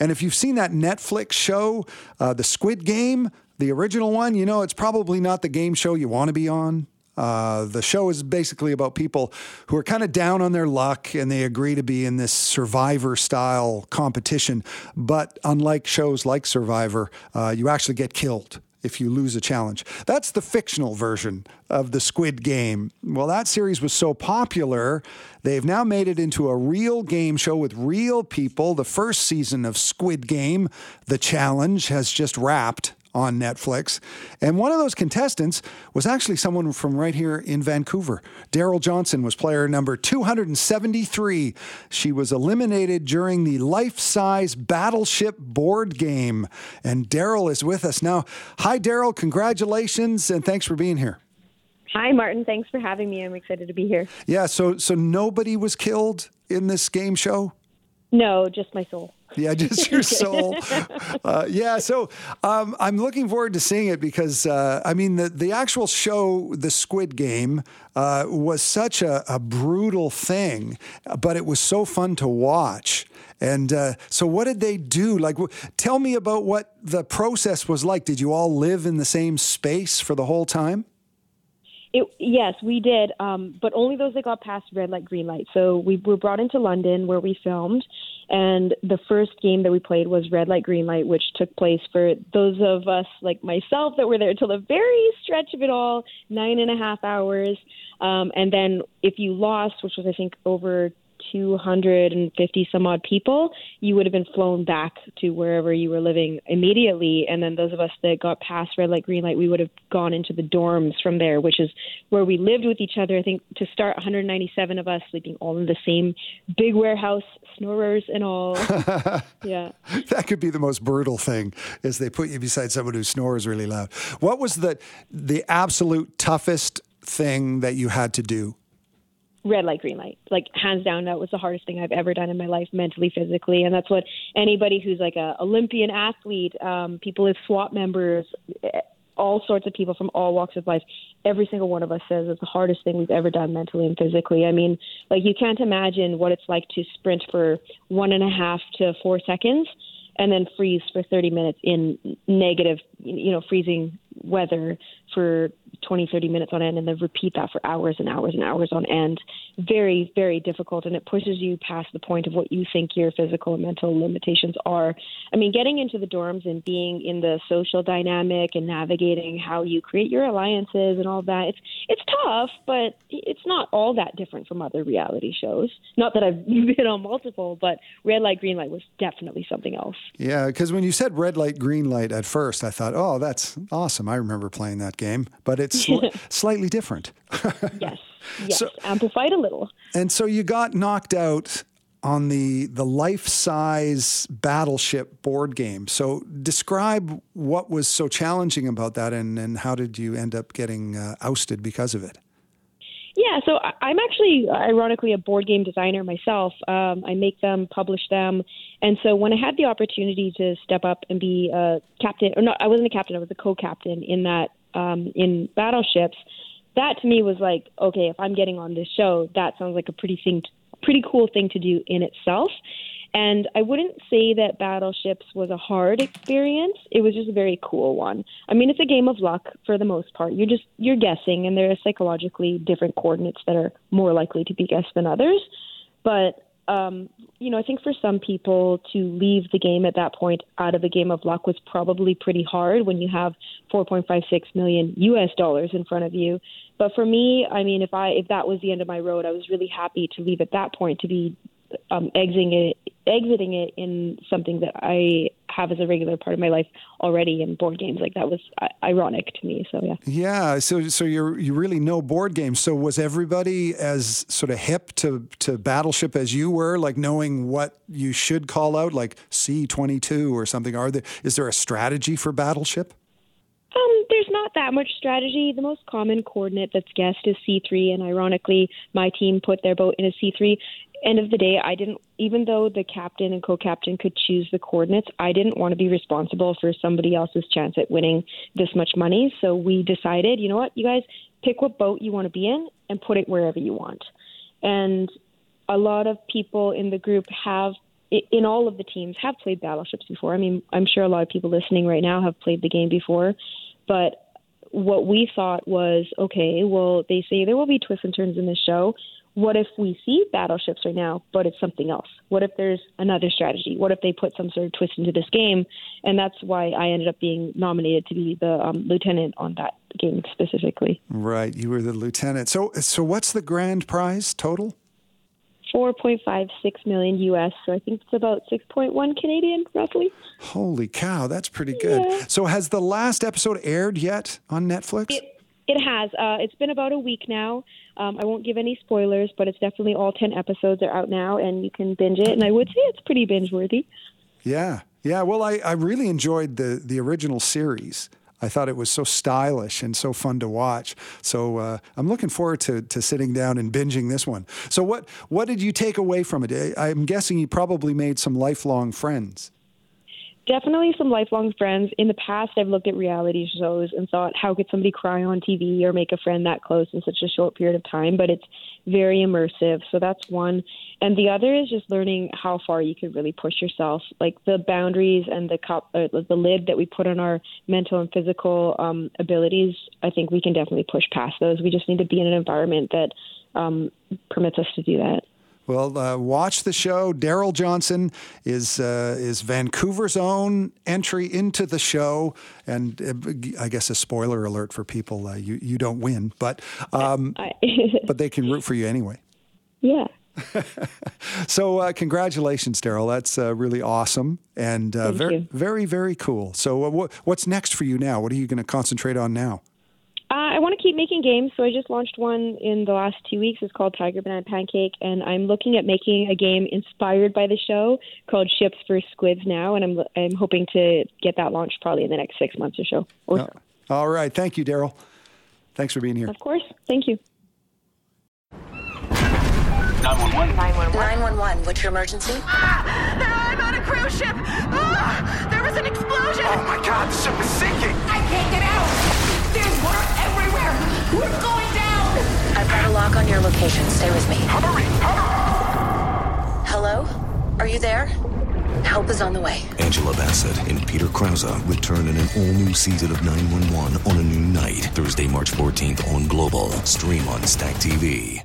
And if you've seen that Netflix show, uh, The Squid Game, the original one, you know, it's probably not the game show you want to be on. Uh, the show is basically about people who are kind of down on their luck and they agree to be in this survivor style competition. But unlike shows like Survivor, uh, you actually get killed if you lose a challenge. That's the fictional version of the Squid Game. Well, that series was so popular, they've now made it into a real game show with real people. The first season of Squid Game, The Challenge, has just wrapped on Netflix. And one of those contestants was actually someone from right here in Vancouver. Darylle Johnson was player number 273. She was eliminated during the life size Battleship board game. And Darylle is with us now. Hi, Darylle. Congratulations and thanks for being here. Hi, Martin. Thanks for having me. I'm excited to be here. Yeah, so so nobody was killed in this game show? No, just my soul. Yeah, just your soul. Uh, yeah, so um, I'm looking forward to seeing it because uh, I mean the the actual show, the Squid Game, uh, was such a, a, brutal thing, but it was so fun to watch. And uh, so, what did they do? Like, w- tell me about what the process was like. Did you all live in the same space for the whole time? It, yes, we did, um, but only those that got past red light, green light. So we were brought into London where we filmed, and the first game that we played was red light, green light, which took place for those of us like myself that were there till the very stretch of it all, nine and a half hours. Um, and then if you lost, which was I think over 250 some odd people, you would have been flown back to wherever you were living immediately. And then those of us that got past red light, green light, we would have gone into the dorms from there, which is where we lived with each other. I think to start, 197 of us sleeping all in the same big warehouse, snorers and all. yeah. That could be the most brutal thing is they put you beside someone who snores really loud. What was the the absolute toughest thing that you had to do red light, green light. Like hands down, that was the hardest thing I've ever done in my life, mentally, physically, and that's what anybody who's like a Olympian athlete, um, people as SWAT members, eh, all sorts of people from all walks of life. Every single one of us says it's the hardest thing we've ever done mentally and physically. I mean, like you can't imagine what it's like to sprint for one and a half to four seconds and then freeze for 30 minutes in negative, you know, freezing weather for 20, 30 minutes on end and then repeat that for hours and hours and hours on end. Very, very difficult. And it pushes you past the point of what you think your physical and mental limitations are. I mean, getting into the dorms and being in the social dynamic and navigating how you create your alliances and all that, it's, it's tough, but it's not all that different from other reality shows. Not that I've been on multiple, but Red Light, Green Light was definitely something else. Yeah, because when you said red light, green light at first, I thought, oh, that's awesome. I remember playing that game, but it's sl- slightly different. yes, yes, so, amplified a little. And so you got knocked out on the the life size battleship board game. So describe what was so challenging about that, and and how did you end up getting uh, ousted because of it? Yeah, so I'm actually, ironically, a board game designer myself. Um, I make them, publish them, and so when I had the opportunity to step up and be a captain, or not, I wasn't a captain, I was a co-captain in that um, in battleships. That to me was like, okay, if I'm getting on this show, that sounds like a pretty thing, pretty cool thing to do in itself. And I wouldn't say that Battleships was a hard experience. It was just a very cool one. I mean, it's a game of luck for the most part. You're just you're guessing, and there are psychologically different coordinates that are more likely to be guessed than others. But um, you know, I think for some people to leave the game at that point out of a game of luck was probably pretty hard when you have 4.56 million US dollars in front of you. But for me, I mean, if I if that was the end of my road, I was really happy to leave at that point to be um, exiting it, exiting it in something that I have as a regular part of my life already in board games. Like that was uh, ironic to me. So yeah. Yeah. So so you you really know board games. So was everybody as sort of hip to to Battleship as you were, like knowing what you should call out, like C twenty two or something? Are there is there a strategy for Battleship? Um, there's not that much strategy. The most common coordinate that's guessed is C3, and ironically, my team put their boat in a C3 end of the day, I didn't, even though the captain and co captain could choose the coordinates, I didn't want to be responsible for somebody else's chance at winning this much money. So we decided, you know what, you guys pick what boat you want to be in and put it wherever you want. And a lot of people in the group have in all of the teams have played battleships before. I mean, I'm sure a lot of people listening right now have played the game before, but what we thought was okay, well, they say there will be twists and turns in this show. What if we see battleships right now, but it's something else? What if there's another strategy? What if they put some sort of twist into this game? And that's why I ended up being nominated to be the um, lieutenant on that game specifically. Right, you were the lieutenant. So, so what's the grand prize total? 4.56 million US. So I think it's about 6.1 Canadian, roughly. Holy cow, that's pretty good. Yeah. So has the last episode aired yet on Netflix? It, it has. Uh, it's been about a week now. Um, I won't give any spoilers, but it's definitely all 10 episodes are out now, and you can binge it. And I would say it's pretty binge worthy. Yeah. Yeah. Well, I, I really enjoyed the, the original series. I thought it was so stylish and so fun to watch. So uh, I'm looking forward to, to sitting down and binging this one. So what what did you take away from it? I'm guessing you probably made some lifelong friends definitely some lifelong friends. In the past, I've looked at reality shows and thought, how could somebody cry on TV or make a friend that close in such a short period of time? But it's very immersive. So that's one. And the other is just learning how far you can really push yourself. Like the boundaries and the cup, uh, the lid that we put on our mental and physical um, abilities, I think we can definitely push past those. We just need to be in an environment that um, permits us to do that. Well, uh, watch the show. Darylle Johnson is uh, is Vancouver's own entry into the show, and uh, I guess a spoiler alert for people: uh, you you don't win, but um, but they can root for you anyway. Yeah. so uh, congratulations, Darylle. That's uh, really awesome and very very very cool. So what's next for you now? What are you going to concentrate on now? Uh, I want to keep making games, so I just launched one in the last two weeks. It's called Tiger Banana Pancake, and I'm looking at making a game inspired by the show called Ships vs Squids now, and I'm I'm hoping to get that launched probably in the next six months or so. Or so. All right, thank you, Darylle. Thanks for being here. Of course, thank you. 911. 911. 911. What's your emergency? Ah, I'm on a cruise ship. Ah, there was an explosion. Oh my God, the ship is sinking. I can't get out. There's water everywhere! We're going down! I've got a lock on your location. Stay with me. Hurry! Hurry! Hello? Are you there? Help is on the way. Angela Bassett and Peter Krause return in an all-new season of 911 on a new night. Thursday, March 14th on Global. Stream on Stack TV.